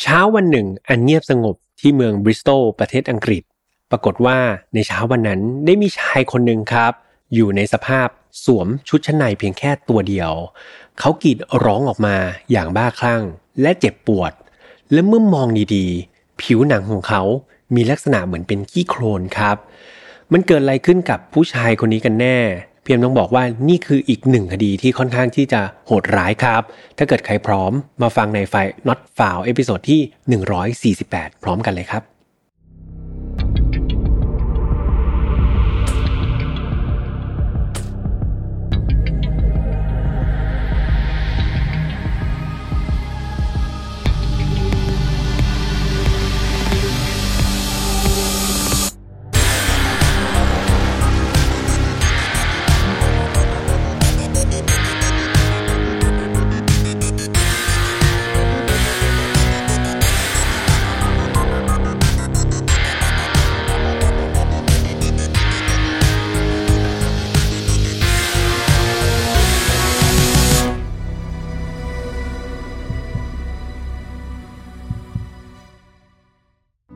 เช้าวันหนึ่ง อันเงียบสงบที่เมืองบริสตอลประเทศอังกฤษ ปรากฏว่าในเช้าวันนั้นได้มีชายคนหนึ่งครับ อยู่ในสภาพสวมชุดชั้นในเพียงแค่ตัวเดียว เขากรีดร้องออกมาอย่างบ้าคลั่ง และเจ็บปวด และเมื่อมองดีๆ ผิวหนังของเขา มีลักษณะเหมือนเป็นขี้โคลนครับ มันเกิดอะไรขึ้นกับผู้ชายคนนี้กันแน่ พียมต้องบอกว่านี่คืออีกหนึ่งคดีที่ค่อนข้างที่จะโหดร้ายครับ ถ้าเกิดใครพร้อมมาฟังในไฟ not f o u l เอพิโซดที่ 148 พร้อมกันเลยครับ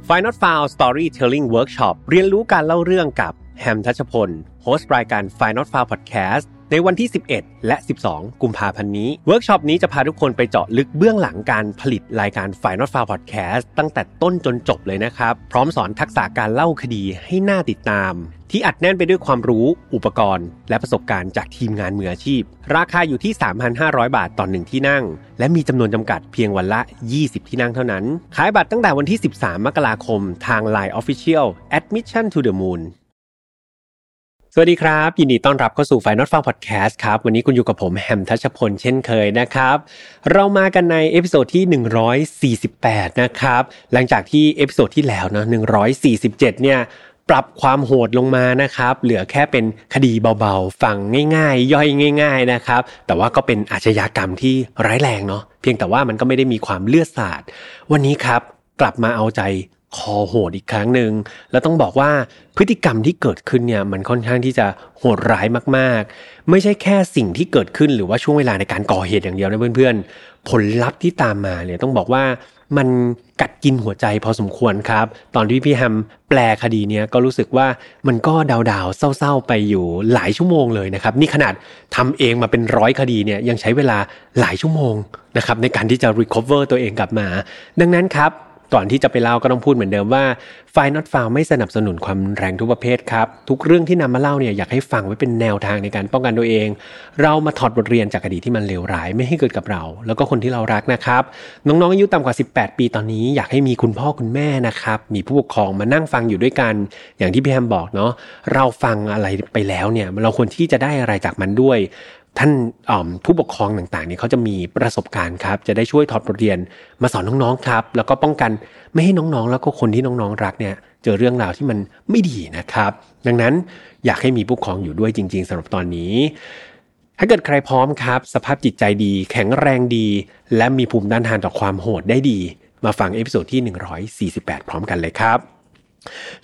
File Not Found Storytelling Workshop เรียนรู้การเล่าเรื่องกับ แฮมธัชพล host รายการ File Not Found Podcast ในวันที่ 11 และ 12 กุมภาพันธ์นี้ เวิร์กช็อปนี้จะพาทุกคนไปเจาะลึกเบื้องหลังการผลิตรายการ File Not Found Podcast ตั้งแต่ต้นจนจบเลยนะครับ พร้อมสอนทักษะการเล่าคดีให้น่าติดตาม ที่อัดแน่นไปด้วยความรู้อุปกรณ์ และประสบการณ์จากทีมงานมืออาชีพ ราคาอยู่ที่ 3,500 บาทต่อหนึ่งที่นั่ง และมีจำนวนจำกัดเพียงวันละ 20 ที่นั่งเท่านั้น ขายบัตรตั้งแต่วันที่ 13 มกราคมทาง Line Official Mission to the Moon สวัสดีครับ ยินดีต้อนรับเข้าสู่ File Not Found Podcast ครับ วันนี้คุณอยู่กับผมแฮมธัชพลเช่นเคยนะครับ เรามากันใน episode ที่ 148 นะครับ หลังจากที่ episode ที่แล้วนะ147 เนี่ยปรับความโหดลงมานะครับ เหลือแค่เป็นคดีเบาๆ ฟังง่ายๆ ย่อยง่าย ๆนะครับ แต่ว่าก็เป็นอาชญากรรมที่ร้ายแรงเนาะเพียงแต่ว่ามันก็ไม่ได้มีความเลือดสาด วันนี้ครับกลับมาเอาใจ คอโหดอีกครั้งหนึ่งแล้วต้องบอกว่าพฤติกรรมที่เกิดขึ้นเนี่ยมันค่อนข้างที่จะโหดร้ายมากๆ ไม่ใช่แค่สิ่งที่เกิดขึ้นหรือว่าช่วงเวลาในการก่อเหตุอย่างเดียวนะเพื่อนๆ ผลลัพธ์ที่ตามมาเนี่ยต้องบอกว่ามันกัดกินหัวใจพอสมควรครับ ตอนที่พี่แฮมแปลคดีเนี้ยก็รู้สึกว่ามันก็ดาวๆเศร้าๆไปอยู่หลายชั่วโมงเลยนะครับ นี่ขนาดทำเองมาเป็นร้อยคดีเนี่ยยังใช้เวลาหลายชั่วโมงนะครับในการที่จะ recover ตัวเองกลับมา ดังนั้นครับ ก่อนที่จะไปเล่าก็ต้องพูดเหมือนเดิมว่าไฟนอตฟาวไม่สนับสนุนความแรงทุกประเภทครับ ทุกเรื่องที่นำมาเล่าเนี่ยอยากให้ฟังไว้เป็นแนวทางในการป้องกันตัวเอง เรามาถอดบทเรียนจากอดีตที่มันเลวร้ายไม่ให้เกิดกับเรา แล้วก็คนที่เรารักนะครับ น้องๆอายุต่ำกว่า 18 ปีตอนนี้อยากให้มีคุณพ่อคุณแม่นะครับมีผู้ปกครองมานั่งฟังอยู่ด้วยกัน อย่างที่พี่แฮมบอกเนาะเราฟังอะไรไปแล้วเนี่ยเราควรที่จะได้อะไรจากมันด้วย ท่านผู้ปกครองต่างๆเนี่ยเขาจะมีประสบการณ์ครับ จะได้ช่วยถอดบทเรียนมาสอนน้องๆครับ แล้วก็ป้องกันไม่ให้น้องๆ แล้วก็คนที่น้องๆรักเนี่ยเจอเรื่องราวที่มันไม่ดีนะครับ ดังนั้นอยากให้มีผู้ปกครองอยู่ด้วยจริง ๆสำหรับตอนนี้ ถ้าเกิดใครพร้อมครับ สภาพจิตใจดี แข็งแรงดี และมีภูมิต้านทานต่อความโหดได้ดี มาฟัง episode ที่ 148 พร้อมกันเลยครับ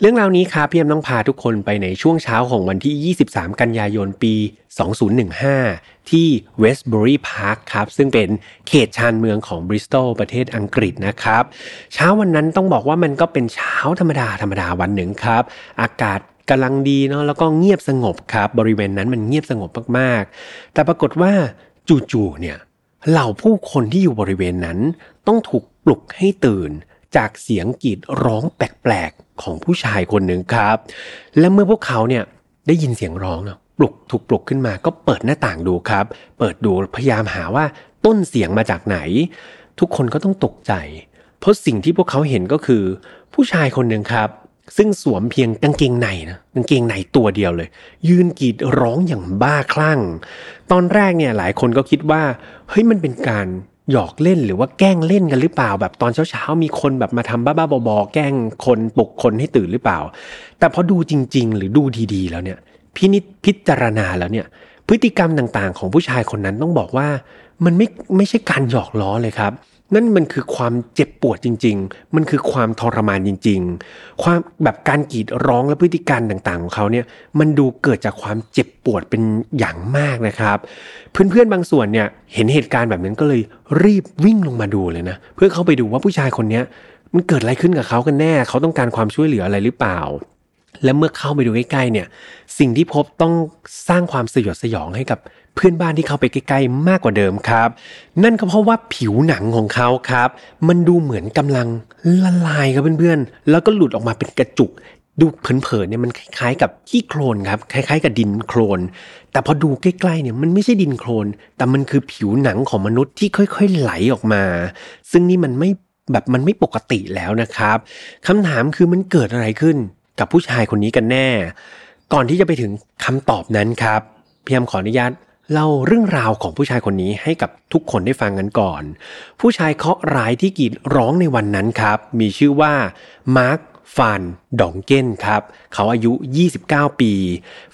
เรื่องราวนี้ครับพี่แฮมต้องพาทุกคนไปในช่วงเช้าของวันที่ 23 กันยายนปี 2015 ที่เวสต์บรีพาร์คครับ ซึ่งเป็นเขตชานเมืองของบริสตอลประเทศอังกฤษนะครับ เช้าวันนั้นต้องบอกว่ามันก็เป็นเช้าธรรมดาธรรมดาวันหนึ่งครับ อากาศกำลังดีเนาะแล้วก็เงียบสงบครับ บริเวณนั้นมันเงียบสงบมากๆ แต่ปรากฏว่าจู่ๆเนี่ยเหล่าผู้คนที่อยู่บริเวณนั้นต้องถูกปลุกให้ตื่น จากเสียงกรีดร้องแปลกๆของผู้ชายคนหนึ่งครับ และเมื่อพวกเขาเนี่ยได้ยินเสียงร้องปลุกถูกปลุกขึ้นมาก็เปิดหน้าต่างดูครับ เปิดดูพยายามหาว่าต้นเสียงมาจากไหน ทุกคนก็ต้องตกใจ เพราะสิ่งที่พวกเขาเห็นก็คือ ผู้ชายคนหนึ่งครับ ซึ่งสวมเพียงกางเกงในนะกางเกงในตัวเดียวเลย ยืนกรีดร้องอย่างบ้าคลั่ง ตอนแรกเนี่ยหลายคนก็คิดว่าเฮ้ยมันเป็นการหยอกเล่นหรือว่าแกล้งเล่นกันหรือเปล่า แบบตอนเช้าๆมีคนแบบมาทำบ้าๆบอๆแกล้งคนปลุกคนให้ตื่นหรือเปล่า แต่พอดูจริง ๆ หรือดูดีๆแล้วเนี่ยพินิจพิจารณาแล้วเนี่ย พฤติกรรมต่างๆ ของผู้ชายคนนั้นต้องบอกว่า มันไม่ไม่ใช่การหยอกล้อเลยครับ นั่นมันคือความเจ็บปวดจริง ๆ มันคือความทรมานจริง ๆ ความแบบการกรีดร้องและพฤติการต่างๆ ของเขาเนี่ย มันดูเกิดจากความเจ็บปวดเป็นอย่างมากนะครับ เพื่อนๆ บางส่วนเนี่ย เห็นเหตุการณ์แบบนั้นก็เลยรีบวิ่งลงมาดูเลยนะ เพื่อเข้าไปดูว่าผู้ชายคนนี้มันเกิดอะไรขึ้นกับเขากันแน่ เขาต้องการความช่วยเหลืออะไรหรือเปล่า และเมื่อเข้าไปดูใกล้ๆเนี่ย สิ่งที่พบต้องสร้างความสยดสยองให้กับเพื่อนบ้านที่เข้าไปใกล้ๆมากกว่าเดิมครับ นั่นก็เพราะว่าผิวหนังของเขาครับ มันดูเหมือนกำลังละลายครับเพื่อนๆ แล้วก็หลุดออกมาเป็นกระจุก ดูเผินๆเนี่ยมันคล้ายๆ กับขี้โคลนครับ คล้าย ๆ กับดินโคลน แต่พอดูใกล้ๆเนี่ยมันไม่ใช่ดินโคลน แต่มันคือผิวหนังของมนุษย์ที่ค่อย ๆ ไหลออกมา ซึ่งนี่มันไม่แบบมันไม่ปกติแล้วนะครับคำถามคือมันเกิดอะไรขึ้น กับผู้ชายคนนี้กันแน่ ก่อนที่จะไปถึงคำตอบนั้นครับพี่แฮมขออนุญาตเล่าเรื่องราวของผู้ชายคนนี้ให้กับทุกคนได้ฟังกันก่อน ผู้ชายเคราะห์ร้ายที่กรีดร้องในวันนั้นครับ มีชื่อว่ามาร์คฟานดองเกนครับ เขาอายุ 29 ปี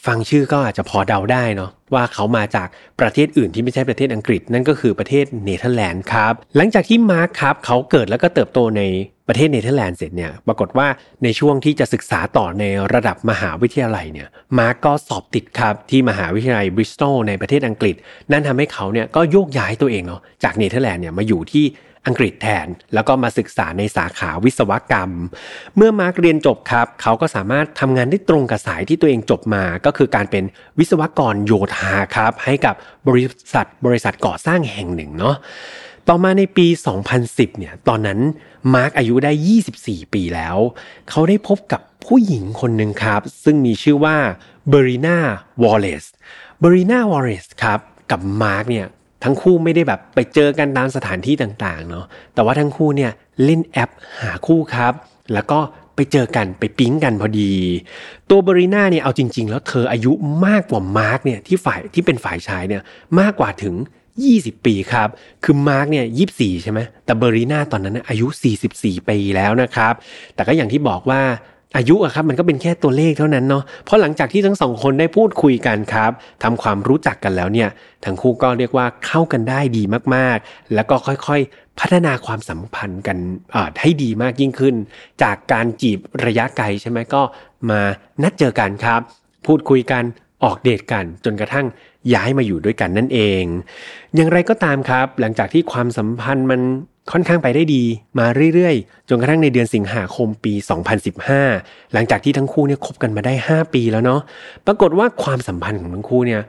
ฟังชื่อก็อาจจะพอเดาได้เนาะ ว่าเขามาจากประเทศอื่นที่ไม่ใช่ประเทศอังกฤษ นั่นก็คือประเทศเนเธอร์แลนด์ครับ หลังจากที่มาร์คครับเขาเกิดแล้วก็เติบโตในประเทศเนเธอร์แลนด์เสร็จเนี่ยปรากฏว่าในช่วงที่จะศึกษาต่อในระดับมหาวิทยาลัยเนี่ยมาร์กก็สอบติดครับที่มหาวิทยาลัยบริสตอลในประเทศอังกฤษ นั่นทำให้เขาเนี่ยก็โยกย้ายตัวเองเนาะจากเนเธอร์แลนด์เนี่ยมาอยู่ที่ อังกฤษแทน แล้วก็มาศึกษาในสาขาวิศวกรรม เมื่อมาร์กเรียนจบครับเขาก็สามารถทำงานได้ตรงกับสายที่ตัวเองจบมา ก็คือการเป็นวิศวกรโยธาครับ ให้กับบริษัทบริษัทก่อสร้างแห่งหนึ่งเนาะต่อมาในปี 2010 เนี่ย ตอนนั้นมาร์กอายุได้ 24 ปีแล้ว เขาได้พบกับผู้หญิงคนหนึ่งครับ ซึ่งมีชื่อว่าเบรีนาวอลเลซ เบรีนาวอลเลซครับ กับมาร์กเนี่ย ทั้งคู่ไม่ได้แบบไปเจอกันตามสถานที่ต่างๆเนาะแต่ว่าทั้งคู่เนี่ยเล่นแอปหาคู่ครับ แล้วก็ไปเจอกันไปปิ๊งกันพอดี ตัวบริน่าเนี่ยเอาจริง ๆ แล้วเธออายุมากกว่ามาร์กเนี่ยที่ฝ่ายที่เป็นฝ่ายชายเนี่ยมากกว่าถึง 20 ปีครับ คือมาร์กเนี่ยยีใช่ไหมแต่เบอรีน่าตอนนั้นอายุ 44 ปีแล้วนะครับ แต่ก็อย่างที่บอกว่า อายุอะครับมันก็เป็นแค่ตัวเลขเท่านั้นเนาะเพราะหลังจากที่ทั้งสองคนได้พูดคุยกันครับทำความรู้จักกันแล้วเนี่ยทั้งคู่ก็เรียกว่าเข้ากันได้ดีมากๆ แล้วก็ค่อยๆพัฒนาความสัมพันธ์กันให้ดีมากยิ่งขึ้น จากการจีบระยะไกลใช่ไหมก็มานัดเจอกันครับ พูดคุยกันออกเดทกันจนกระทั่งย้ายมาอยู่ด้วยกันนั่นเอง อย่างไรก็ตามครับ หลังจากที่ความสัมพันธ์มัน ค่อนข้างไปได้ดีมาเรื่อยๆ จนกระทั่งในเดือนสิงหาคมปี 2015 หลังจากที่ทั้งคู่เนี่ยคบกันมาได้ 5 ปีแล้วเนาะปรากฏว่าความสัมพันธ์ของทั้งคู่เนี่ย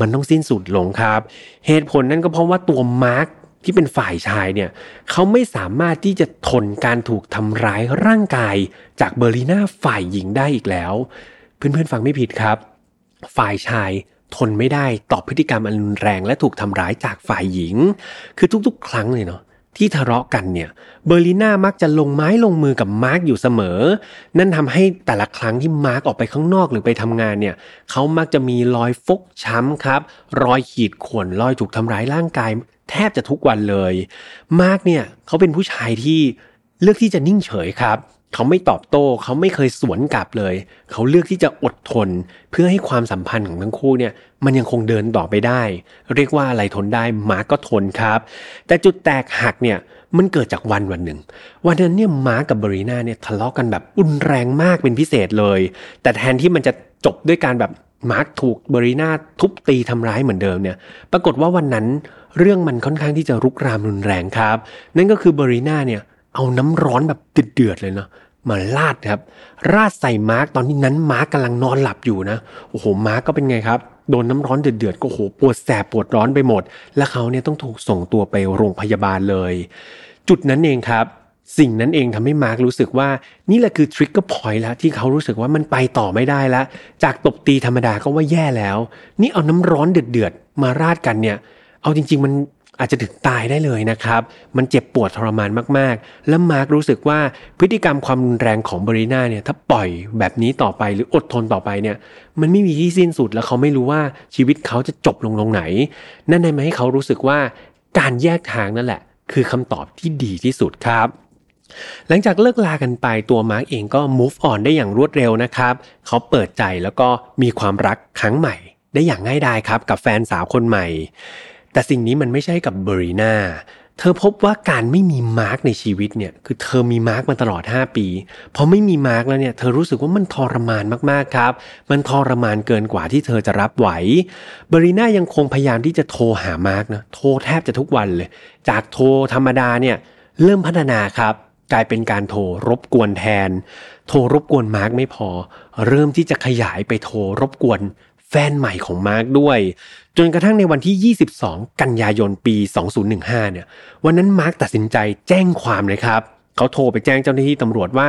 มันต้องสิ้นสุดลงครับ เหตุผลนั่นก็เพราะว่าตัวมาร์คที่เป็นฝ่ายชายเนี่ยเขาไม่สามารถที่จะทนการถูกทำร้ายร่างกายจากเบอร์ลีน่าฝ่ายหญิงได้อีกแล้ว เพื่อนๆฟังไม่ผิดครับ ฝ่ายชายทนไม่ได้ต่อพฤติกรรมอันรุนแรงและถูกทำร้ายจากฝ่ายหญิง คือทุกๆ ครั้งเลยเนาะ ที่ทะเลาะกันเนี่ยเบอร์ลิน่ามักจะลงไม้ลงมือกับมาร์กอยู่เสมอ นั่นทำให้แต่ละครั้งที่มาร์กออกไปข้างนอกหรือไปทำงานเนี่ยเขามักจะมีรอยฟกช้ำครับ รอยขีดข่วนรอยถูกทำร้ายร่างกาย แทบจะทุกวันเลย มาร์กเนี่ยเขาเป็นผู้ชายที่เลือกที่จะนิ่งเฉยครับ เขาไม่ตอบโต้ เขาไม่เคยสวนกลับเลย เขาเลือกที่จะอดทน เพื่อให้ความสัมพันธ์ของทั้งคู่เนี่ยมันยังคงเดินต่อไปได้ เรียกว่าอะไรทนได้มาร์กก็ทนครับ แต่จุดแตกหักเนี่ยมันเกิดจากวันวันหนึ่ง วันนั้นเนี่ยมาร์กกับบรีนาเนี่ยทะเลาะกันแบบรุนแรงมากเป็นพิเศษเลย แต่แทนที่มันจะจบด้วยการแบบมาร์กถูกเบรีนาทุบตีทำร้ายเหมือนเดิมเนี่ย ปรากฏว่าวันนั้นเรื่องมันค่อนข้างที่จะลุกลามรุนแรงครับ นั่นก็คือเบรีนาเนี่ยเอาน้ำร้อนแบบเดือดเลยเนาะ มาราดครับราดใส่มาร์กตอนที่นั้นมาร์กกำลังนอนหลับอยู่นะโอ้โหมาร์กก็เป็นไงครับโดนน้ำร้อนเดือดๆก็โอ้โหปวดแสบปวดร้อนไปหมด และเขาเนี่ยต้องถูกส่งตัวไปโรงพยาบาลเลย จุดนั้นเองครับ สิ่งนั้นเองทำให้มาร์กรู้สึกว่านี่แหละคือ trigger point แล้วที่เขารู้สึกว่ามันไปต่อไม่ได้แล้ว จากตบตีธรรมดาก็ว่าแย่แล้ว นี่เอาน้ำร้อนเดือดๆมาราดกันเนี่ย เอาจริง ๆ มัน อาจจะถึงตายได้เลยนะครับ มันเจ็บปวดทรมานมากๆ แล้วมาร์กรู้สึกว่าพฤติกรรมความรุนแรงของบริน่าเนี่ยถ้าปล่อยแบบนี้ต่อไปหรืออดทนต่อไปเนี่ยมันไม่มีที่สิ้นสุดแล้วเขาไม่รู้ว่าชีวิตเขาจะจบลงตรงไหน นั่นทำให้เขารู้สึกว่าการแยกทางนั่นแหละ คือคำตอบที่ดีที่สุดครับหลังจากเลิกลากันไปตัวมาร์กเองก็ move on ได้อย่างรวดเร็วนะครับ เขาเปิดใจแล้วก็มีความรักครั้งใหม่ ได้อย่างง่ายดายครับกับแฟนสาวคนใหม่ แต่สิ่งนี้มันไม่ใช่กับเบรีนาเธอพบว่าการไม่มีมาร์กในชีวิตเนี่ยคือเธอมีมาร์กมาตลอด 5 ปีพอไม่มีมาร์กแล้วเนี่ยเธอรู้สึกว่ามันทรมานมากๆครับ มันทรมานเกินกว่าที่เธอจะรับไหว เบรีน่ายังคงพยายามที่จะโทรหามาร์กนะโทรแทบจะทุกวันเลย จากโทรธรรมดาเนี่ยเริ่มพัฒนาครับกลายเป็นการโทรรบกวนแทน โทรรบกวนมาร์กไม่พอ เริ่มที่จะขยายไปโทรรบกวนแฟนใหม่ของมาร์กด้วย จนกระทั่งในวันที่ 22 กันยายนปี 2015 เนี่ย วันนั้นมาร์กตัดสินใจแจ้งความเลยครับ เขาโทรไปแจ้งเจ้าหน้าที่ตำรวจว่า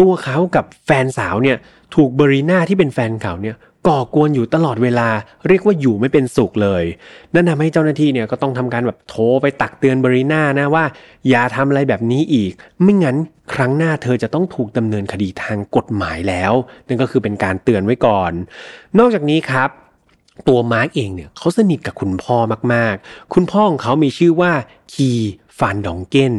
ตัวเขากับแฟนสาวเนี่ยถูกเบรีนาที่เป็นแฟนเขาเนี่ยก่อกวนอยู่ตลอดเวลา เรียกว่าอยู่ไม่เป็นสุขเลย นั่นทำให้เจ้าหน้าที่เนี่ยก็ต้องทำการแบบโทรไปตักเตือนเบรีนานะว่า อย่าทำอะไรแบบนี้อีก ไม่งั้นครั้งหน้าเธอจะต้องถูกดำเนินคดีทางกฎหมายแล้ว นั่นก็คือเป็นการเตือนไว้ก่อน นอกจากนี้ครับ ตัวมาร์กเองเนี่ยเขาสนิทกับคุณพ่อมากๆ คุณพ่อของเขามีชื่อว่าคีฟานดองเกน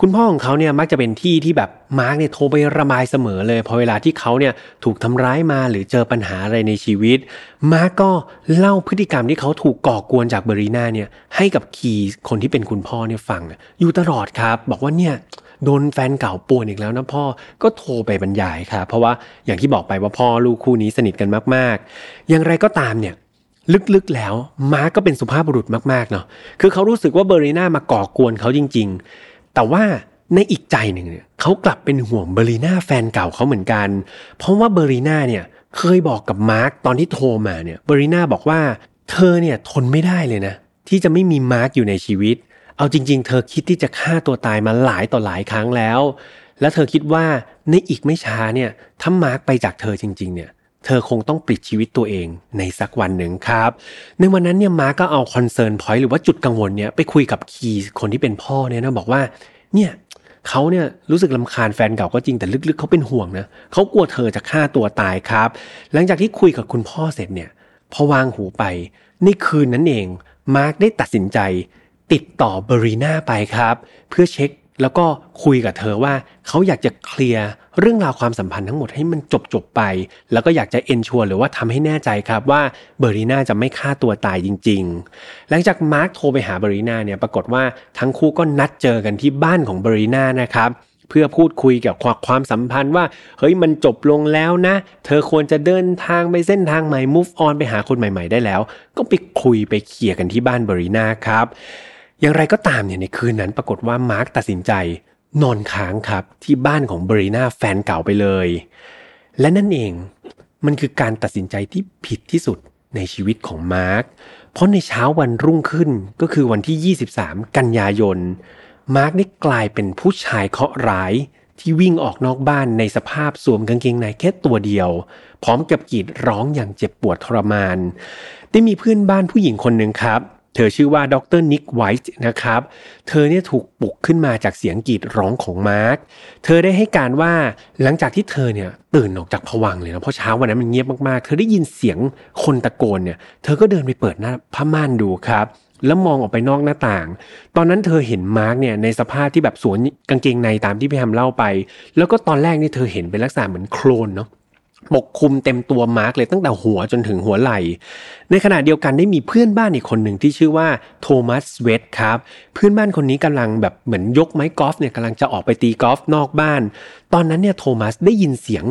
คุณพ่อของเขาเนี่ยมักจะเป็นที่ที่แบบมาร์กเนี่ยโทรไประบายเสมอเลยพอเวลาที่เขาเนี่ยถูกทำร้ายมาหรือเจอปัญหาอะไรในชีวิต มาร์กก็เล่าพฤติกรรมที่เขาถูกก่อกวนจากเบรีนาเนี่ยให้กับคีคนที่เป็นคุณพ่อเนี่ยฟังอยู่ตลอดครับ บอกว่าเนี่ยโดนแฟนเก่าป่วนอีกแล้วนะพ่อก็โทรไปบรรยายครับเพราะว่าอย่างที่บอกไปว่าพ่อลูกคู่นี้สนิทกันมาก ๆ อย่างไรก็ตามเนี่ย ลึกๆแล้วมาร์กก็เป็นสุภาพบุรุษมากๆเนาะคือเขารู้สึกว่าเบอร์รีน่ามาก่อกวนเขาจริง ๆ แต่ว่าในอีกใจหนึ่งเนี่ยเขากลับเป็นห่วงเบอร์รีน่าแฟนเก่าเขาเหมือนกัน เพราะว่าเบอร์รีน่าเนี่ยเคยบอกกับมาร์กตอนที่โทรมาเนี่ยเบอร์รีน่าบอกว่าเธอเนี่ยทนไม่ได้เลยนะ ที่จะไม่มีมาร์กอยู่ในชีวิต เอาจริง ๆ เธอคิดที่จะฆ่าตัวตายมาหลายต่อหลายครั้งแล้ว และเธอคิดว่าในอีกไม่ช้าเนี่ยถ้ามาร์กไปจากเธอจริง ๆ เนี่ย เธอคงต้องปลิดชีวิตตัวเองในสักวันหนึ่งครับ ในวันนั้นเนี่ยมาร์กก็เอา concern point หรือว่าจุดกังวลเนี่ยไปคุยกับคีคนที่เป็นพ่อเนี่ยนะบอกว่าเนี่ยเขาเนี่ยรู้สึกรำคาญแฟนเก่าก็จริงแต่ลึกๆเขาเป็นห่วงนะเขากลัวเธอจะฆ่าตัวตายครับ หลังจากที่คุยกับคุณพ่อเสร็จเนี่ยพอวางหูไป ในคืนนั้นเองมาร์กได้ตัดสินใจ ติดต่อเบรีนาไปครับ เพื่อเช็ค แล้วก็คุยกับเธอว่าเขาอยากจะเคลียร์เรื่องราวความสัมพันธ์ทั้งหมดให้มันจบจบไป แล้วก็อยากจะ ensure หรือว่าทำให้แน่ใจครับว่าเบอร์รีนาจะไม่ฆ่าตัวตายจริง ๆ หลังจากมาร์คโทรไปหาเบอร์รีนาเนี่ยปรากฏว่าทั้งคู่ก็นัดเจอกันที่บ้านของเบอร์รีนานะครับเพื่อพูดคุยเกี่ยวกับความสัมพันธ์ว่า เฮ้ยมันจบลงแล้วนะ เธอควรจะเดินทางไปเส้นทางใหม่ move on ไปหาคนใหม่ ๆ ได้แล้ว ก็ไปคุยไปเคลียร์กันที่บ้านเบอรีนาครับ อย่างไรก็ตามเนี่ยในคืนนั้นปรากฏว่ามาร์คตัดสินใจนอนค้างครับที่บ้านของบรีนาแฟนเก่าไปเลย และนั่นเองมันคือการตัดสินใจที่ผิดที่สุดในชีวิตของมาร์คเพราะในเช้าวันรุ่งขึ้นก็คือวันที่ 23 กันยายน มาร์คได้กลายเป็นผู้ชายเคราะห์ร้ายที่วิ่งออกนอกบ้านในสภาพสวมกางเกงในแค่ตัวเดียว พร้อมกับกรีดร้องอย่างเจ็บปวดทรมาน ได้มีเพื่อนบ้านผู้หญิงคนหนึ่งครับ เธอชื่อว่าดรนิกไวท์นะครับ เธอเนี่ยถูกปลุกขึ้นมาจากเสียงกรีดร้องของมาร์คเธอได้ให้การว่าหลังจากที่เธอเนี่ยตื่นออกจากภวังค์เลยนะเพราะเช้าวันนั้นมันเงียบมากๆ เธอได้ยินเสียงคนตะโกนเนี่ย เธอก็เดินไปเปิดหน้าผ้าม่านดูครับแล้วมองออกไปนอกหน้าต่าง ตอนนั้นเธอเห็นมาร์กเนี่ยในสภาพที่แบบสวมกางเกงในตามที่พี่แฮมเล่าไป แล้วก็ตอนแรกนี่เธอเห็นเป็นลักษณะเหมือนโคลนเนาะ ปกคลุมเต็มตัวมาร์กเลยตั้งแต่หัวจนถึงหัวไหล่ ในขณะเดียวกันได้มีเพื่อนบ้านอีกคนหนึ่งที่ชื่อว่าโทมัสเวตครับ เพื่อนบ้านคนนี้กำลังแบบเหมือนยกไม้กอล์ฟเนี่ยกำลังจะออกไปตีกอล์ฟนอกบ้าน ตอนนั้นเนี่ยโทมัสได้ยินเสียง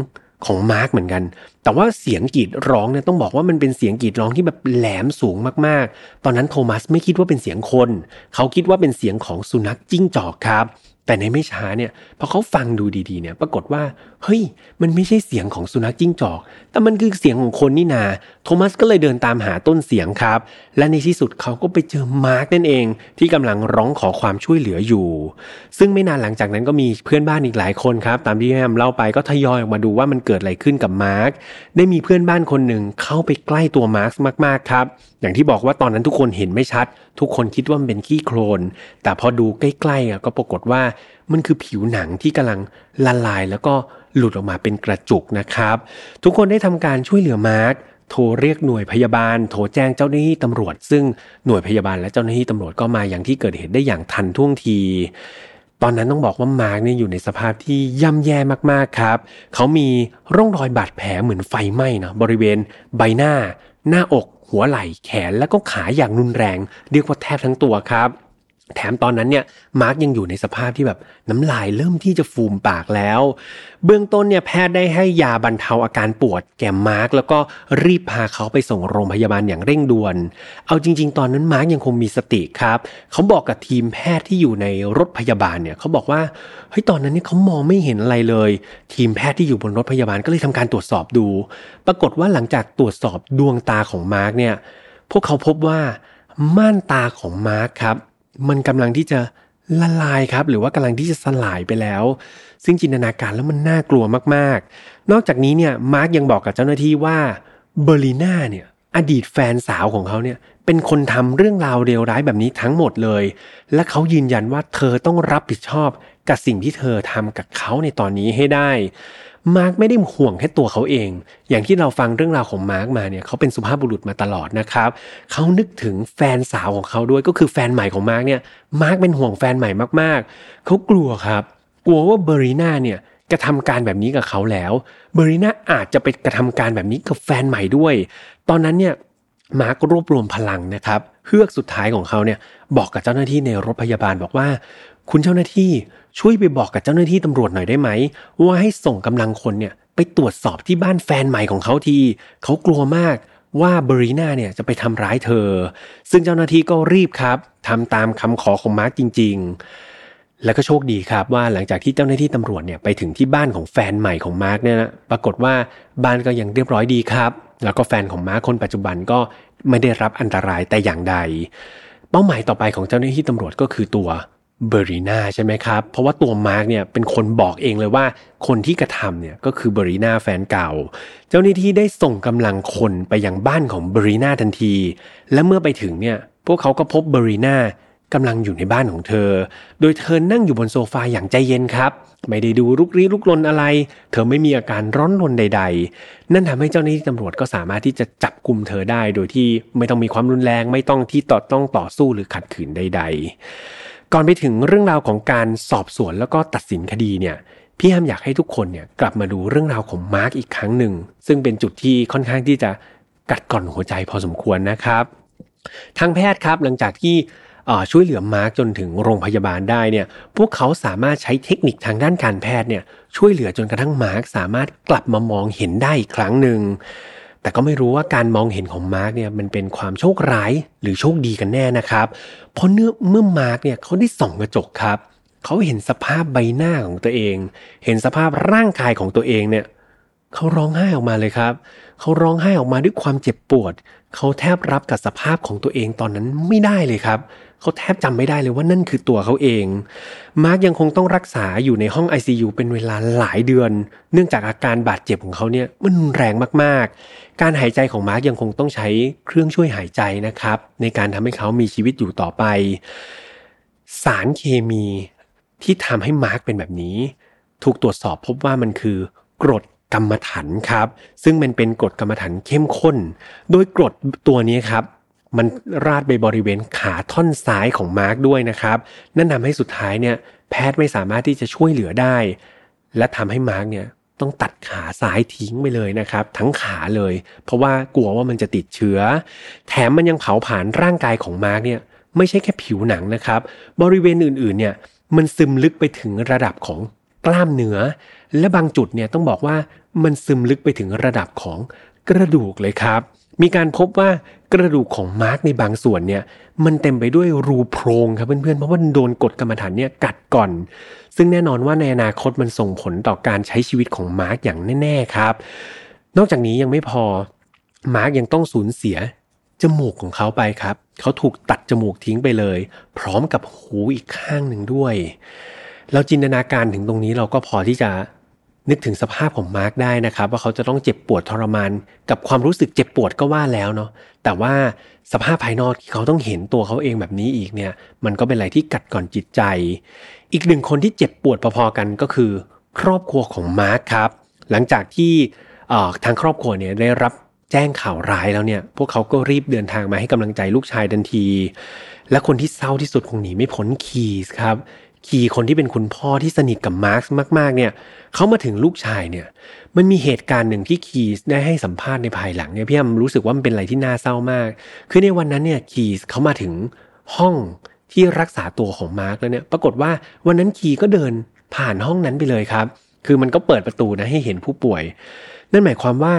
ของมาร์กเหมือนกัน แต่ว่าเสียงกรีดร้องเนี่ยต้องบอกว่ามันเป็นเสียงกรีดร้องที่แบบแหลมสูงมากๆ ตอนนั้นโทมัสไม่คิดว่าเป็นเสียงคน เขาคิดว่าเป็นเสียงของสุนัขจิ้งจอกครับ แต่ในไม่ช้าเนี่ยพอเขาฟังดูดีๆเนี่ยปรากฏว่าเฮ้ย มันไม่ใช่เสียงของสุนัขจิ้งจอก แต่มันคือเสียงของคนนี่นา โทมัสก็เลยเดินตามหาต้นเสียงครับ และในที่สุดเขาก็ไปเจอมาร์กนั่นเอง ที่กำลังร้องขอความช่วยเหลืออยู่ ซึ่งไม่นานหลังจากนั้นก็มีเพื่อนบ้านอีกหลายคนครับ ตามที่แฮมเล่าไปก็ทยอยออกมาดูว่ามันเกิดอะไรขึ้นกับมาร์กได้มีเพื่อนบ้านคนหนึ่งเข้าไปใกล้ตัวมาร์กมากๆครับ อย่างที่บอกว่าตอนนั้นทุกคนเห็นไม่ชัด ทุกคนคิดว่ามันเป็นขี้โคลน แต่พอดูใกล้ๆก็ปรากฏว่า มันคือผิวหนังที่กำลังละลายแล้วก็หลุดออกมาเป็นกระจุกนะครับ ทุกคนได้ทำการช่วยเหลือมาร์กโทรเรียกหน่วยพยาบาล โทรแจ้งเจ้าหน้าที่ตำรวจ ซึ่งหน่วยพยาบาลและเจ้าหน้าที่ตำรวจก็มาอย่างที่เกิดเหตุได้อย่างทันท่วงที ตอนนั้นต้องบอกว่ามาร์กเนี่ยอยู่ในสภาพที่ย่ำแย่มากๆครับ เขามีร่องรอยบาดแผลเหมือนไฟไหม้นะบริเวณ ใบหน้า หน้าอก หัวไหล่แขนและก็ขาอย่างรุนแรง เรียกว่าแทบทั้งตัวครับ แถมตอนนั้นเนี่ยมาร์กยังอยู่ในสภาพที่แบบน้ำลายเริ่มที่จะฟูมปากแล้ว เบื้องต้นเนี่ยแพทย์ได้ให้ยาบรรเทาอาการปวดแก่มาร์กแล้วก็รีบพาเขาไปส่งโรงพยาบาลอย่างเร่งด่วน เอาจริง ๆ ตอนนั้นมาร์กยังคงมีสติครับเขาบอกกับทีมแพทย์ที่อยู่ในรถพยาบาลเนี่ยเขาบอกว่าเฮ้ยตอนนั้นเนี่ยเขามองไม่เห็นอะไรเลย ทีมแพทย์ที่อยู่บนรถพยาบาลก็เลยทำการตรวจสอบดู ปรากฏว่าหลังจากตรวจสอบดวงตาของมาร์กเนี่ยพวกเขาพบว่าม่านตาของมาร์กครับ มันกำลังที่จะละลายครับ หรือว่ากำลังที่จะสลายไปแล้ว ซึ่งจินตนาการแล้วมันน่ากลัวมากๆ นอกจากนี้เนี่ยมาร์กยังบอกกับเจ้าหน้าที่ว่าเบอร์ลิน่าเนี่ย อดีตแฟนสาวของเขาเนี่ยเป็นคนทำเรื่องราวเลวร้ายแบบนี้ทั้งหมดเลย และเขายืนยันว่าเธอต้องรับผิดชอบกับสิ่งที่เธอทำกับเขาในตอนนี้ให้ได้ มาร์กไม่ได้ห่วงแค่ตัวเขาเอง อย่างที่เราฟังเรื่องราวของมาร์กมาเนี่ยเขาเป็นสุภาพบุรุษมาตลอดนะครับ เขานึกถึงแฟนสาวของเขาด้วยก็คือแฟนใหม่ของมาร์กเนี่ย มาร์กเป็นห่วงแฟนใหม่มากๆ เขากลัวครับ กลัวว่าเบอรีนาเนี่ย กระทำการแบบนี้กับเขาแล้วเบอรีนาอาจจะไปกระทำการแบบนี้กับแฟนใหม่ด้วย ตอนนั้นเนี่ยมาร์กรวบรวมพลังนะครับเฮือกสุดท้ายของเขาเนี่ยบอกกับเจ้าหน้าที่ในรถพยาบาลบอกว่า คุณเจ้าหน้าที่ช่วยไปบอกกับเจ้าหน้าที่ตำรวจหน่อยได้ไหม ว่าให้ส่งกำลังคนเนี่ยไปตรวจสอบที่บ้านแฟนใหม่ของเขาที เขากลัวมากว่าเบรีนาเนี่ยจะไปทำร้ายเธอ ซึ่งเจ้าหน้าที่ก็รีบครับทำตามคำขอของมาร์กจริง ๆ แล้วก็โชคดีครับว่าหลังจากที่เจ้าหน้าที่ตำรวจเนี่ยไปถึงที่บ้านของแฟนใหม่ของมาร์กเนี่ยนะปรากฏว่าบ้านก็ยังเรียบร้อยดีครับ แล้วก็แฟนของมาร์กคนปัจจุบันก็ไม่ได้รับอันตรายแต่อย่างใด เป้าหมายต่อไปของเจ้าหน้าที่ตำรวจก็คือตัวเบอรีนาใช่ไหมครับ เพราะว่าตัวมาร์กเนี่ยเป็นคนบอกเองเลยว่าคนที่กระทำเนี่ยก็คือเบอรีนาแฟนเก่า เจ้าหน้าที่ได้ส่งกำลังคนไปยังบ้านของเบอรีนาทันที และเมื่อไปถึงเนี่ยพวกเขาก็พบเบอรีนา กำลังอยู่ในบ้านของเธอ โดยเธอนั่งอยู่บนโซฟาอย่างใจเย็นครับ ไม่ได้ดูลุกรี้ลุกลนอะไร เธอไม่มีอาการร้อนรนใด ๆ นั่นทำให้เจ้าหน้าที่ตำรวจก็สามารถที่จะจับกลุ่มเธอได้ โดยที่ไม่ต้องมีความรุนแรง ไม่ต้องที่ต่อต้องต่อสู้หรือขัดขืนใด ๆ ก่อนไปถึงเรื่องราวของการสอบสวนแล้วก็ตัดสินคดีเนี่ยพี่แฮมอยากให้ทุกคนเนี่ยกลับมาดูเรื่องราวของมาร์กอีกครั้งหนึ่ง ซึ่งเป็นจุดที่ค่อนข้างที่จะกัดกร่อนหัวใจพอสมควรนะครับ ทางแพทย์ครับหลังจากที่ ช่วยเหลือมาร์กจนถึงโรงพยาบาลได้เนี่ยพวกเขาสามารถใช้เทคนิคทางด้านการแพทย์เนี่ยช่วยเหลือจนกระทั่งมาร์กสามารถกลับมามองเห็นได้อีกครั้งหนึ่งแต่ก็ไม่รู้ว่าการมองเห็นของมาร์กเนี่ยมันเป็นความโชคร้ายหรือโชคดีกันแน่นะครับเพราะเนื้อเมื่อมาร์กเนี่ยเขาได้ส่องกระจกครับเขาเห็นสภาพใบหน้าของตัวเอง เห็นสภาพร่างกายของตัวเองเนี่ยเขาร้องไห้ออกมาเลยครับ เขาร้องไห้ออกมาด้วยความเจ็บปวด เขาแทบรับกับสภาพของตัวเองตอนนั้นไม่ได้เลยครับ เขาแทบจำไม่ได้เลยว่านั่นคือตัวเขาเอง มาร์กยังคงต้องรักษาอยู่ในห้อง ICU เป็นเวลาหลายเดือน เนื่องจากอาการบาดเจ็บของเขาเนี่ยมันแรงมากๆ การหายใจของมาร์กยังคงต้องใช้เครื่องช่วยหายใจนะครับ ในการทำให้เขามีชีวิตอยู่ต่อไป สารเคมีที่ทำให้มาร์กเป็นแบบนี้ ถูกตรวจสอบพบว่ามันคือกรดกำมะถันครับ ซึ่งมันเป็นกรดกำมะถันเข้มข้น โดยกรดตัวนี้ครับ มันราดไปบริเวณขาท่อนซ้ายของมาร์กด้วยนะครับ นั่นทำให้สุดท้ายเนี่ยแพทย์ไม่สามารถที่จะช่วยเหลือได้ และทำให้มาร์กเนี่ยต้องตัดขาซ้ายทิ้งไปเลยนะครับ ทั้งขาเลย เพราะว่ากลัวว่ามันจะติดเชื้อ แถมมันยังเผาผลาญร่างกายของมาร์กเนี่ยไม่ใช่แค่ผิวหนังนะครับ บริเวณอื่นๆเนี่ยมันซึมลึกไปถึงระดับของกล้ามเนื้อ และบางจุดเนี่ยต้องบอกว่ามันซึมลึกไปถึงระดับของกระดูกเลยครับ มีการพบว่ากระดูกของมาร์กในบางส่วนเนี่ยมันเต็มไปด้วยรูโพรงครับเพื่อนๆเพราะว่าโดนกรดกำมะถันเนี่ยกัดกร่อน ซึ่งแน่นอนว่าในอนาคตมันส่งผลต่อการใช้ชีวิตของมาร์กอย่างแน่ ๆครับ นอกจากนี้ยังไม่พอมาร์กยังต้องสูญเสียจมูกของเขาไปครับ เขาถูกตัดจมูกทิ้งไปเลย พร้อมกับหูอีกข้างหนึ่งด้วย เราจินตนาการถึงตรงนี้เราก็พอที่จะ นึกถึงสภาพของมาร์กได้นะครับ ว่าเขาจะต้องเจ็บปวดทรมาน กับความรู้สึกเจ็บปวดก็ว่าแล้วเนาะแต่ว่าสภาพภายนอกที่เขาต้องเห็นตัวเขาเองแบบนี้อีกเนี่ย มันก็เป็นอะไรที่กัดก่อนจิตใจ อีกหนึ่งคนที่เจ็บปวดพอๆกันก็คือ ครอบครัวของมาร์กครับ หลังจากที่ทางครอบครัวเนี่ยได้รับแจ้งข่าวร้ายแล้วเนี่ย พวกเขาก็รีบเดินทางมาให้กำลังใจลูกชายทันที และคนที่เศร้าที่สุดคงหนีไม่พ้นคีสครับ คีคนที่เป็นคุณพ่อที่สนิทกับมาร์คมาก ๆ เนี่ยเขามาถึงลูกชายเนี่ย มันมีเหตุการณ์หนึ่งที่คีสได้ให้สัมภาษณ์ในภายหลังเนี่ยพี่แอมรู้สึกว่ามันเป็นอะไรที่น่าเศร้ามาก คือในวันนั้นเนี่ยคีสเขามาถึงห้องที่รักษาตัวของมาร์กแล้วเนี่ย ปรากฏว่าวันนั้นคีก็เดินผ่านห้องนั้นไปเลยครับ คือมันก็เปิดประตูนะให้เห็นผู้ป่วย นั่นหมายความว่า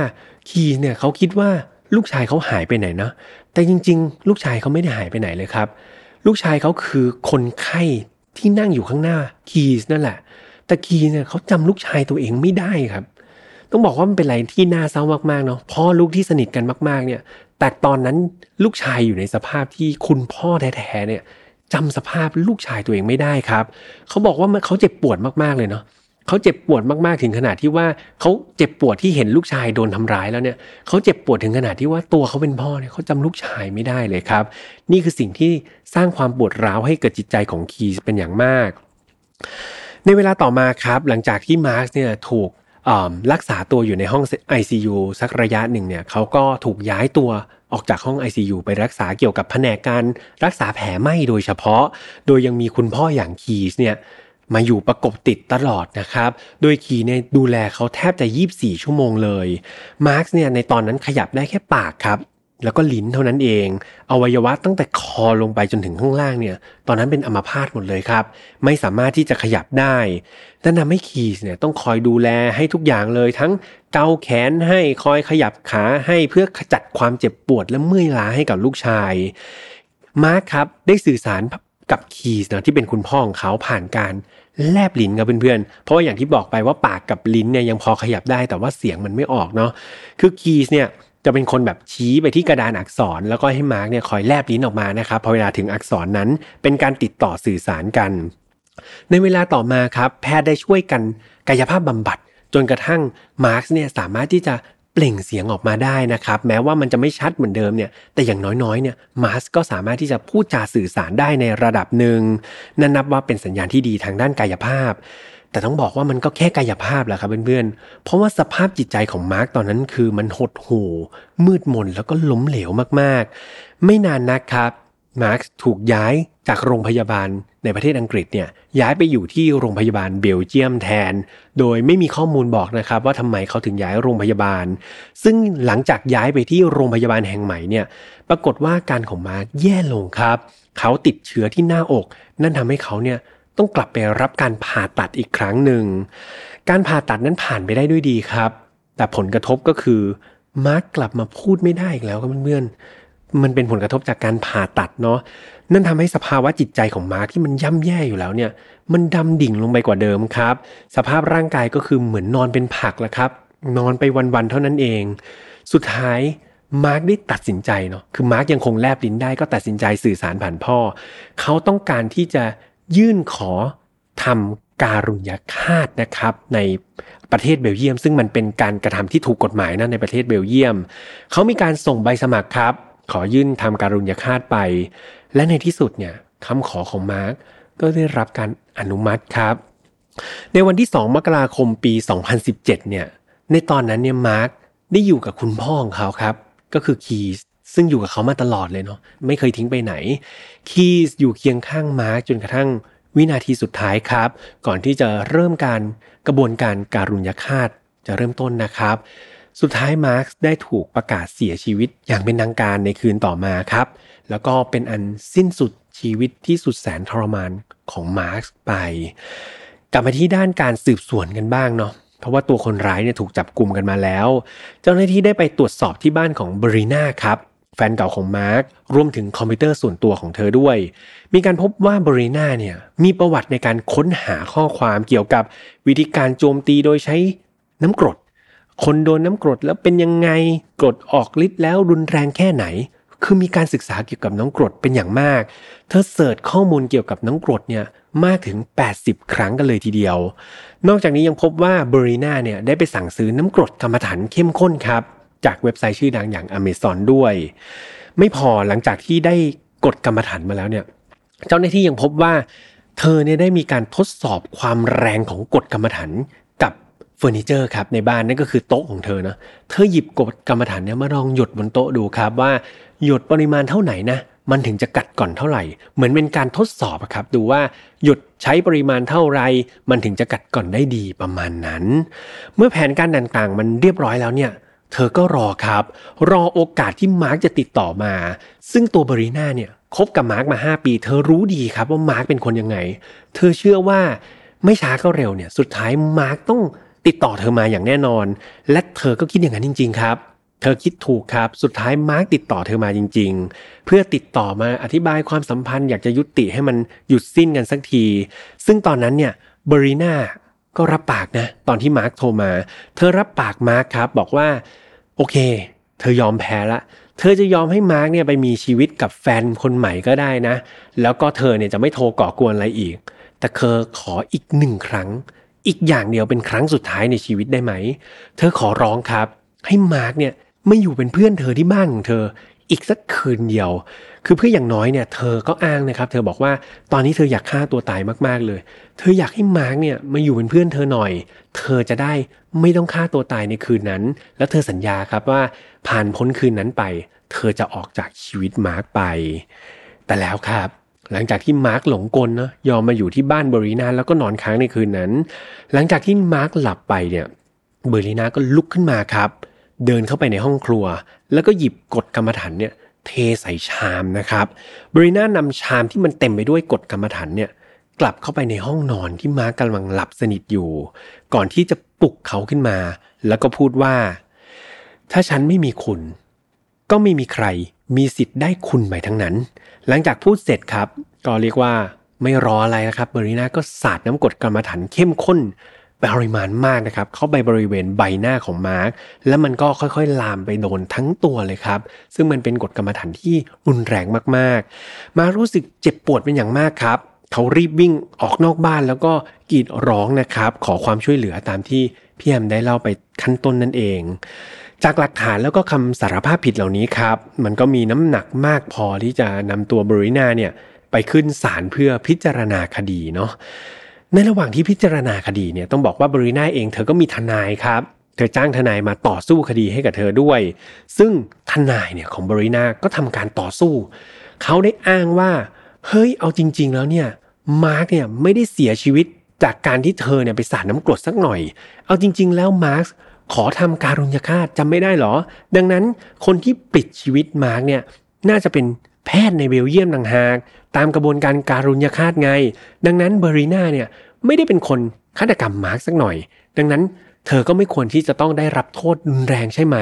คีเนี่ยเขาคิดว่าลูกชายเขาหายไปไหนนะแต่จริง ๆ ลูกชายเขาไม่ได้หายไปไหนเลยครับ ลูกชายเขาคือคนไข้ ที่นั่งอยู่ข้างหน้าคีสนั่นแหละ แต่คีเนี่ยเขาจำลูกชายตัวเองไม่ได้ครับ ต้องบอกว่ามันเป็นอะไรที่น่าเศร้ามากๆเนาะพ่อลูกที่สนิทกันมาก ๆ เนี่ย แต่ตอนนั้นลูกชายอยู่ในสภาพที่คุณพ่อแท้ๆเนี่ยจำสภาพลูกชายตัวเองไม่ได้ครับ เขาบอกว่าเขาเจ็บปวดมากๆเลยเนาะ เขาเจ็บปวดมากๆถึงขนาดที่ว่าเขาเจ็บปวดที่เห็นลูกชายโดนทำร้ายแล้วเนี่ยเขาเจ็บปวดถึงขนาดที่ว่าตัวเขาเป็นพ่อเนี่ยเขาจำลูกชายไม่ได้เลยครับ นี่คือสิ่งที่สร้างความปวดร้าวให้เกิดจิตใจของคีสเป็นอย่างมาก ในเวลาต่อมาครับหลังจากที่มาร์คเนี่ยถูกรักษาตัวอยู่ในห้อง ICU สักระยะหนึ่งเนี่ยเขาก็ถูกย้ายตัวออกจากห้อง ICU ไปรักษาเกี่ยวกับแผนกการรักษาแผลไหม้โดยเฉพาะ โดยยังมีคุณพ่ออย่างคีสเนี่ย มาอยู่ประกบติดตลอดนะครับ โดยคีเนี่ยดูแลเขาแทบจะ 24 ชั่วโมงเลย มาร์คเนี่ยในตอนนั้นขยับได้แค่ปากครับแล้วก็ลิ้นเท่านั้นเอง อวัยวะตั้งแต่คอลงไปจนถึงข้างล่างเนี่ย ตอนนั้นเป็นอัมพาตหมดเลยครับ ไม่สามารถที่จะขยับได้นั่นทำให้คีสเนี่ยต้องคอยดูแลให้ทุกอย่างเลย ทั้งเกาแขนให้คอยขยับขาให้เพื่อขจัดความเจ็บปวดและเมื่อยล้าให้กับลูกชาย มาร์กครับได้สื่อสารกับคีสนะที่เป็นคุณพ่อของเขาผ่านการ แลบลิ้นครับเพื่อนๆ เพราะว่าอย่างที่บอกไปว่าปากกับลิ้นเนี่ยยังพอขยับได้แต่ว่าเสียงมันไม่ออกเนาะ คือคีสเนี่ยจะเป็นคนแบบชี้ไปที่กระดานอักษร แล้วก็ให้มาร์กเนี่ยคอยแลบลิ้นออกมานะครับพอเวลาถึงอักษรนั้นเป็นการติดต่อสื่อสารกัน ในเวลาต่อมาครับแพทย์ได้ช่วยกันกายภาพบำบัดจนกระทั่งมาร์กเนี่ยสามารถที่จะ เปล่งเสียงออกมาได้นะครับ แม้ว่ามันจะไม่ชัดเหมือนเดิมเนี่ย แต่อย่างน้อยๆเนี่ยมาร์กก็สามารถที่จะพูดจาสื่อสารได้ในระดับหนึ่งนั่นนับว่าเป็นสัญญาณที่ดีทางด้านกายภาพ แต่ต้องบอกว่ามันก็แค่กายภาพแหละครับเพื่อนๆ เพราะว่าสภาพจิตใจของมาร์กตอนนั้นคือมันหดหู่มืดมนแล้วก็ล้มเหลวมากๆ ไม่นานนักครับมาร์กถูกย้ายจากโรงพยาบาล ในประเทศอังกฤษเนี่ยย้ายไปอยู่ที่โรงพยาบาลเบลเยียมแทน โดยไม่มีข้อมูลบอกนะครับว่าทำไมเขาถึงย้ายโรงพยาบาล ซึ่งหลังจากย้ายไปที่โรงพยาบาลแห่งใหม่เนี่ยปรากฏว่าการของมาร์กแย่ลงครับ เขาติดเชื้อที่หน้าอก นั่นทำให้เขาเนี่ยต้องกลับไปรับการผ่าตัดอีกครั้งหนึ่ง การผ่าตัดนั้นผ่านไปได้ด้วยดีครับ แต่ผลกระทบก็คือมาร์กกลับมาพูดไม่ได้อีกแล้วครับเพื่อนมันเป็นผลกระทบจากการผ่าตัดเนาะ นั่นทำให้สภาวะจิตใจของมาร์คที่มันย่ำแย่อยู่แล้วเนี่ย มันดำดิ่งลงไปกว่าเดิมครับ สภาพร่างกายก็คือเหมือนนอนเป็นผักแล้วครับ นอนไปวันๆเท่านั้นเอง สุดท้ายมาร์คได้ตัดสินใจเนาะคือมาร์คยังคงแลบลิ้นได้ก็ตัดสินใจสื่อสารผ่านพ่อ เขาต้องการที่จะยื่นขอทำการุญยฆาตนะครับ ในประเทศเบลเยียม ซึ่งมันเป็นการกระทำที่ถูกกฎหมายนะในประเทศเบลเยียม เขามีการส่งใบสมัครครับ ขอยื่นทำการุญยฆาตไป และในที่สุดเนี่ยคำขอของมาร์กก็ได้รับการอนุมัติครับ ในวันที่ 2 มกราคมปี 2017 เนี่ย ในตอนนั้นเนี่ยมาร์กได้อยู่กับคุณพ่อของเขาครับ ก็คือคีสซึ่งอยู่กับเขามาตลอดเลยเนาะไม่เคยทิ้งไปไหน คีสอยู่เคียงข้างมาร์กจนกระทั่งวินาทีสุดท้ายครับ ก่อนที่จะเริ่มการกระบวนการการุญยฆาตจะเริ่มต้นนะครับ สุดท้ายมาร์คได้ถูกประกาศเสียชีวิตอย่างเป็นทางการในคืนต่อมาครับ แล้วก็เป็นอันสิ้นสุดชีวิตที่สุดแสนทรมานของมาร์คไป กลับมาที่ด้านการสืบสวนกันบ้างเนาะเพราะว่าตัวคนร้ายเนี่ยถูกจับกลุ่มกันมาแล้ว เจ้าหน้าที่ได้ไปตรวจสอบที่บ้านของบรีนาครับแฟนเก่าของมาร์กรวมถึงคอมพิวเตอร์ส่วนตัวของเธอด้วย มีการพบว่าบรีนาเนี่ยมีประวัติในการค้นหาข้อความเกี่ยวกับวิธีการโจมตีโดยใช้น้ำกรด คนโดนน้ำกรดแล้วเป็นยังไง กรดออกฤทธิ์แล้วรุนแรงแค่ไหน คือมีการศึกษาเกี่ยวกับน้ำกรดเป็นอย่างมาก เธอ search ข้อมูลเกี่ยวกับน้ำกรดเนี่ยมากถึง 80 ครั้งกันเลยทีเดียว นอกจากนี้ยังพบว่าเบรีนาเนี่ยได้ไปสั่งซื้อน้ำกรดกรรมฐานเข้มข้นครับ จากเว็บไซต์ชื่อดังอย่าง Amazon ด้วย ไม่พอหลังจากที่ได้กดกรรมฐานมาแล้วเนี่ย เจ้าหน้าที่ยังพบว่า เธอเนี่ยได้มีการทดสอบความแรงของกฎกรรมฐานกับเฟอร์นิเจอร์ครับในบ้านนั่นก็คือโต๊ะของเธอนะเธอหยิบกดกรรมฐานเนี่ยมาลองหยดบนโต๊ะดูครับว่า หยดปริมาณเท่าไหร่นะมันถึงจะกัดก่อนเท่าไหร่ เหมือนเป็นการทดสอบครับ ดูว่าหยดใช้ปริมาณเท่าไร มันถึงจะกัดกร่อนได้ดีประมาณนั้น เมื่อแผนการต่างๆ มันเรียบร้อยแล้วเนี่ย เธอก็รอครับ รอโอกาสที่มาร์กจะติดต่อมา ซึ่งตัวบรีน่าเนี่ยคบกับมาร์กมา 5 ปี เธอรู้ดีครับว่ามาร์กเป็นคนยังไง เธอเชื่อว่าไม่ช้าก็เร็วเนี่ย สุดท้ายมาร์กต้องติดต่อเธอมาอย่างแน่นอน และเธอก็คิดอย่างนั้นจริง ๆ ครับ เธอคิดถูกครับ สุดท้ายมาร์กติดต่อเธอมาจริง ๆ เพื่อติดต่อมาอธิบายความสัมพันธ์อยากจะยุติให้มันหยุดสิ้นกันสักที ซึ่งตอนนั้นเนี่ยบรีน่าก็รับปากนะ ตอนที่มาร์กโทรมา เธอรับปากมาร์กครับ บอกว่า โอเค เธอยอมแพ้ละ เธอจะยอมให้มาร์กเนี่ยไปมีชีวิตกับแฟนคนใหม่ก็ได้นะ แล้วก็เธอเนี่ยจะไม่โทรก่อกวนอะไรอีก แต่เธอขออีกหนึ่งครั้ง อีกอย่างเดียวเป็นครั้งสุดท้ายในชีวิตได้ไหม เธอขอร้องครับ ให้มาร์กเนี่ย มาอยู่เป็นเพื่อนเธอที่บ้านของเธอ อีกสักคืนเดียว คือเพื่ออย่างน้อยเนี่ย เธอก็อ้างนะครับ เธอบอกว่าตอนนี้เธออยากฆ่าตัวตายมากๆเลย เธออยากให้มาร์กเนี่ยมาอยู่เป็นเพื่อนเธอหน่อย เธอจะได้ไม่ต้องฆ่าตัวตายในคืนนั้น แล้วเธอสัญญาครับว่าผ่านพ้นคืนนั้นไป เธอจะออกจากชีวิตมาร์กไป แต่แล้วครับหลังจากที่มาร์กหลงกลนะยอมมาอยู่ที่บ้านเบอรีนาแล้วก็นอนค้างในคืนนั้น หลังจากที่มาร์กหลับไปเนี่ยเบอรีนาก็ลุกขึ้นมาครับ เดินเข้าไปในห้องครัว แล้วก็หยิบกดกรรมฐานเนี่ยเทใส่ชามนะครับบริน่านำชามที่มันเต็มไปด้วยกฎกรรมฐานเนี่ยกลับเข้าไปในห้องนอนที่มาร์กกำลังหลับสนิทอยู่ ก่อนที่จะปลุกเขาขึ้นมา แล้วก็พูดว่า ถ้าฉันไม่มีคุณ ก็ไม่มีใครมีสิทธิ์ได้คุณไปทั้งนั้น หลังจากพูดเสร็จครับ ก็เรียกว่าไม่รออะไรนะครับ เบอรีนาก็สาดน้ำกรดกรรมฐานเข้มข้น ปริมาณมากนะครับ เข้าไปบริเวณใบหน้าของมาร์กแล้วมันก็ค่อยๆ ลามไปโดนทั้งตัวเลยครับ ซึ่งมันเป็นกฎกรรมฐานที่รุนแรงมากๆ มารู้สึกเจ็บปวดเป็นอย่างมากครับเขารีบวิ่งออกนอกบ้านแล้วก็กรีดร้องนะครับ ขอความช่วยเหลือตามที่พี่แอมได้เล่าไปขั้นต้นนั่นเอง จากหลักฐานแล้วก็คำสารภาพผิดเหล่านี้ครับ มันก็มีน้ำหนักมากพอที่จะนำตัวบรินาเนี่ยไปขึ้นศาลเพื่อพิจารณาคดีเนาะ ในระหว่างที่พิจารณาคดีเนี่ยต้องบอกว่าบริน่าเองเธอก็มีทนายครับ เธอจ้างทนายมาต่อสู้คดีให้กับเธอด้วย ซึ่งทนายเนี่ยของบริน่าก็ทำการต่อสู้ เขาได้อ้างว่าเฮ้ยเอาจริง ๆ แล้วเนี่ยมาร์กเนี่ยไม่ได้เสียชีวิตจากการที่เธอเนี่ยไปสาดน้ำกรดสักหน่อย เอาจริง ๆ แล้วมาร์กขอทำการุญยฆาตจำไม่ได้หรอ ดังนั้นคนที่ปิดชีวิตมาร์กเนี่ยน่าจะเป็น แพทย์ในเบลเยียมต่างหาก ตามกระบวนการการุญยฆาตไง ดังนั้นบรีนาเนี่ยไม่ได้เป็นคนฆาตกรรมมาร์กสักหน่อย ดังนั้นเธอก็ไม่ควรที่จะต้องได้รับโทษรุนแรงใช่ไหม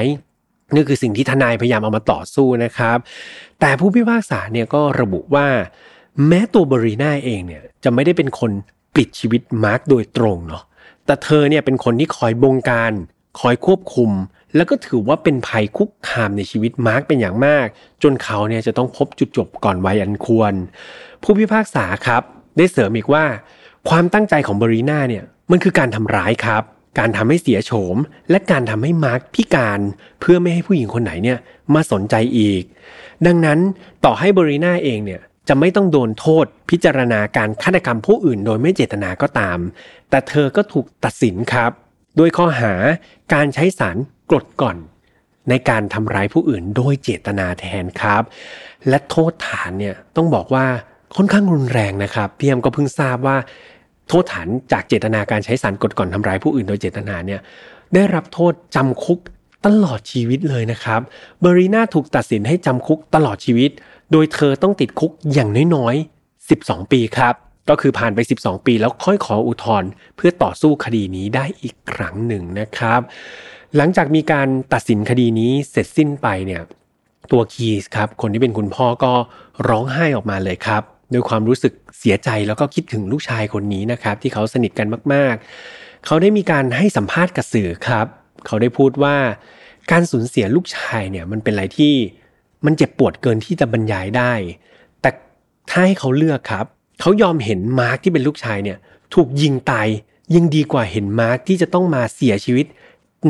นี่คือสิ่งที่ทนายพยายามเอามาต่อสู้นะครับ แต่ผู้พิพากษาเนี่ยก็ระบุว่า แม้ตัวบรีนาเองเนี่ยจะไม่ได้เป็นคนปิดชีวิตมาร์กโดยตรงเนาะแต่เธอเนี่ยเป็นคนที่คอยบงการ คอยควบคุม แล้วก็ถือว่าเป็นภัยคุกคามในชีวิตมาร์กเป็นอย่างมาก จนเขาเนี่ยจะต้องพบจุดจบก่อนวัยอันควร ผู้พิพากษาครับ ได้เสริมอีกว่า ความตั้งใจของบรีนาเนี่ยมันคือการทำร้ายครับ การทำให้เสียโฉม และการทำให้มาร์กพิการเพื่อไม่ให้ผู้หญิงคนไหนเนี่ยมาสนใจอีก ดังนั้นต่อให้บรีนาเองเนี่ยจะไม่ต้องโดนโทษพิจารณาการฆาตกรรมผู้อื่นโดยไม่เจตนาก็ตาม แต่เธอก็ถูกตัดสินครับ โดยข้อหาการใช้สารกรดก่อน ในการทำร้ายผู้อื่นโดยเจตนาแทนครับ และโทษฐานเนี่ยต้องบอกว่าค่อนข้างรุนแรงนะครับพี่แอมก็เพิ่งทราบว่า โทษฐานจากเจตนาการใช้สารกรดก่อนทำร้ายผู้อื่นโดยเจตนาเนี่ยได้รับโทษจำคุกตลอดชีวิตเลยนะครับ เบรีนาถูกตัดสินให้จำคุกตลอดชีวิต โดยเธอต้องติดคุกอย่างน้อยๆ 12 ปีครับ ก็คือผ่านไป 12 ปีแล้วค่อยขออุทธรณ์เพื่อต่อสู้คดีนี้ได้อีกครั้งหนึ่งนะครับ หลังจากมีการตัดสินคดีนี้เสร็จสิ้นไปเนี่ยตัวคีสครับคนที่เป็นคุณพ่อก็ร้องไห้ออกมาเลยครับด้วยความรู้สึกเสียใจแล้วก็คิดถึงลูกชายคนนี้นะครับ ที่เขาสนิทกันมากๆ เขาได้มีการให้สัมภาษณ์กับสื่อครับ เขาได้พูดว่า การสูญเสียลูกชายเนี่ยมันเป็นอะไรที่มันเจ็บปวดเกินที่จะบรรยายได้ แต่ถ้าให้เขาเลือกครับ เขายอมเห็นมาร์กที่เป็นลูกชายเนี่ยถูกยิงตายยังดีกว่าเห็นมาร์กที่จะต้องมาเสียชีวิต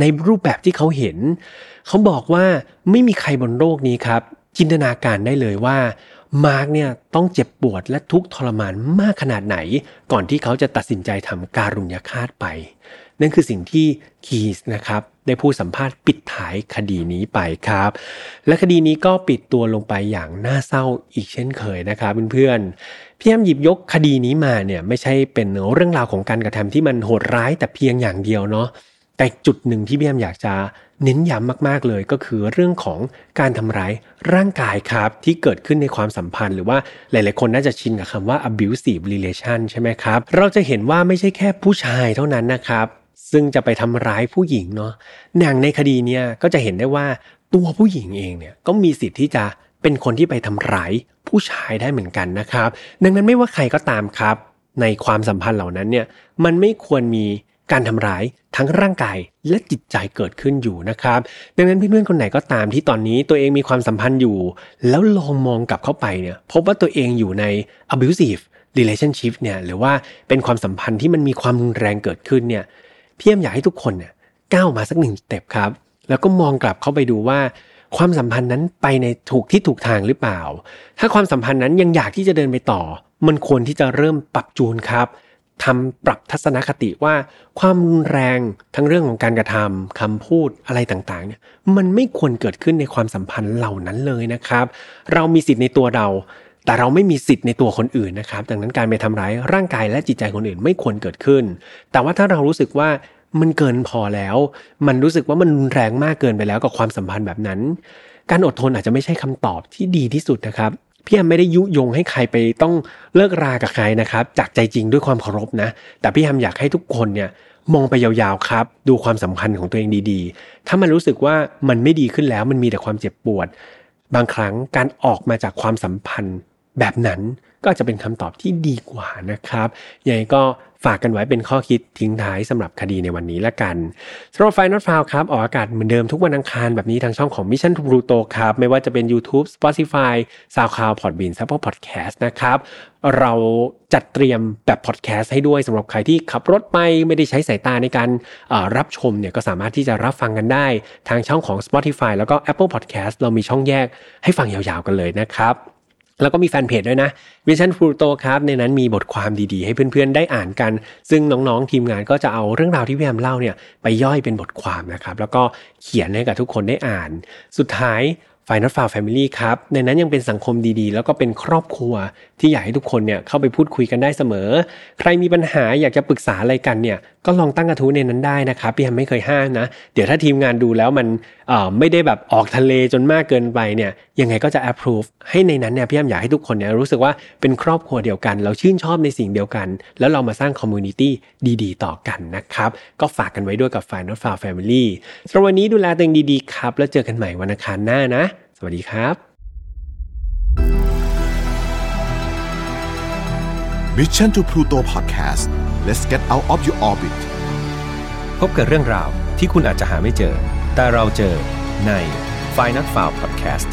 ในรูปแบบที่เขาเห็น เขาบอกว่าไม่มีใครบนโลกนี้ครับ จินตนาการได้เลยว่ามาร์กเนี่ยต้องเจ็บปวดและทุกข์ทรมานมากขนาดไหน ก่อนที่เขาจะตัดสินใจทำการุญยฆาตไป นั่นคือสิ่งที่คีสนะครับได้พูดสัมภาษณ์ปิดท้ายคดีนี้ไปครับ และคดีนี้ก็ปิดตัวลงไปอย่างน่าเศร้าอีกเช่นเคยนะครับเพื่อนๆพี่แอมหยิบยกคดีนี้มาเนี่ยไม่ใช่เป็นเรื่องราวของการกระทำที่มันโหดร้ายแต่เพียงอย่างเดียวเนาะแต่จุดหนึ่งที่พี่แอมอยากจะเน้นย้ำมากๆเลยก็คือเรื่องของการทำร้ายร่างกายครับที่เกิดขึ้นในความสัมพันธ์ หรือว่าหลายๆคนน่าจะชินกับคำว่า abusive relation ใช่ไหมครับ เราจะเห็นว่าไม่ใช่แค่ผู้ชายเท่านั้นนะครับ ซึ่งจะไปทำร้ายผู้หญิงเนาะอย่างในคดีเนี้ยก็จะเห็นได้ว่าตัวผู้หญิงเองเนี่ยก็มีสิทธิ์ที่จะเป็นคนที่ไปทำร้ายผู้ชายได้เหมือนกันนะครับ ดังนั้นไม่ว่าใครก็ตามครับ ในความสัมพันธ์เหล่านั้นเนี่ยมันไม่ควรมีการทำร้ายทั้งร่างกายและจิตใจเกิดขึ้นอยู่นะครับ ดังนั้นเพื่อนๆคนไหนก็ตามที่ตอนนี้ตัวเองมีความสัมพันธ์อยู่ แล้วลองมองกลับเข้าไปเนี่ยพบว่าตัวเองอยู่ใน abusive relationship เนี่ยหรือว่าเป็นความสัมพันธ์ที่มันมีความรุนแรงเกิดขึ้นเนี่ย พี่เอ็มอยากให้ทุกคนเนี่ยก้าวมาสักหนึ่งสเต็ปครับ แล้วก็มองกลับเข้าไปดูว่า ความสัมพันธ์นั้นไปในถูกที่ถูกทางหรือเปล่า ถ้าความสัมพันธ์นั้นยังอยากที่จะเดินไปต่อ มันควรที่จะเริ่มปรับจูนครับทำปรับทัศนคติว่าความรุนแรงทั้งเรื่องของการกระทำคำพูดอะไรต่างๆเนี่ยมันไม่ควรเกิดขึ้นในความสัมพันธ์เหล่านั้นเลยนะครับ เรามีสิทธิ์ในตัวเรา แต่เราไม่มีสิทธิ์ในตัวคนอื่นนะครับ ดังนั้นการไปทำร้ายร่างกายและจิตใจคนอื่นไม่ควรเกิดขึ้น แต่ว่าถ้าเรารู้สึกว่ามันเกินพอแล้ว มันรู้สึกว่ามันรุนแรงมากเกินไปแล้วกับความสัมพันธ์แบบนั้น การอดทนอาจจะไม่ใช่คำตอบที่ดีที่สุดนะครับพี่แอมไม่ได้ยุยงให้ใครไปต้องเลิกรากับใครนะครับ จากใจจริงด้วยความเคารพนะ แต่พี่แอมอยากให้ทุกคนเนี่ยมองไปยาวๆครับ ดูความสำคัญของตัวเองดีๆ ถ้ามันรู้สึกว่ามันไม่ดีขึ้นแล้วมันมีแต่ความเจ็บปวด บางครั้งการออกมาจากความสัมพันธ์ แบบนั้นก็จะเป็นคำตอบที่ดีกว่านะครับยังไงก็ฝากกันไว้เป็นข้อคิดทิ้งท้ายสำหรับคดีในวันนี้ละกันสำหรับไฟนอตฟาวครับ ออกอากาศเหมือนเดิมทุกวันอังคารแบบนี้ทางช่องของ Mission to Pluto ครับ ไม่ว่าจะเป็น YouTube Spotify SoundCloud Podbean Apple Podcast นะครับเราจัดเตรียมแบบพอดแคสต์ให้ด้วยสำหรับใครที่ขับรถไปไม่ได้ใช้สายตาในการรับชมเนี่ยก็สามารถที่จะรับฟังกันได้ ทางช่องของ Spotify แล้วก็ Apple Podcast เรามีช่องแยกให้ฟังยาวๆกันเลยนะครับ แล้วก็มีแฟนเพจด้วยนะ Vision Pluto ครับในนั้นมีบทความดีๆ ให้เพื่อนๆ ได้อ่านกัน ซึ่งน้องๆ ทีมงานก็จะเอาเรื่องราวที่พี่แอมเล่าเนี่ยไปย่อยเป็นบทความนะครับ แล้วก็เขียนให้กับทุกคนได้อ่าน สุดท้าย File Not Found Family ครับ ในนั้นยังเป็นสังคมดีๆ แล้วก็เป็นครอบครัวที่อยากให้ทุกคนเนี่ยเข้าไปพูดคุยกันได้เสมอ ใครมีปัญหาอยากจะปรึกษาอะไรกันเนี่ยก็ลองตั้งกระทู้ในนั้นได้นะครับพี่แฮมไม่เคยห้ามนะ เดี๋ยวถ้าทีมงานดูแล้วมัน ไม่ได้แบบออกทะเลจนมากเกินไปเนี่ยยังไงก็จะ approve ให้ในนั้นเนี่ยพี่แฮมอยากให้ทุกคนเนี่ยรู้สึกว่าเป็นครอบครัวเดียวกัน เราชื่นชอบในสิ่งเดียวกัน แล้วเรามาสร้าง communityดีๆ ต่อกันนะครับ ก็ฝากกันไว้ด้วยกับ Final File Family สำหรับวันนี้ดูแลตัวเองดีๆครับ แล้วเจอกันใหม่วันอังคารหน้านะ สวัสดีครับ Mission to Pluto Podcast let's get out of your orbit พบกับเรื่องราวที่คุณอาจจะหาไม่เจอ แต่เราเจอใน f i n a l f i l e Podcast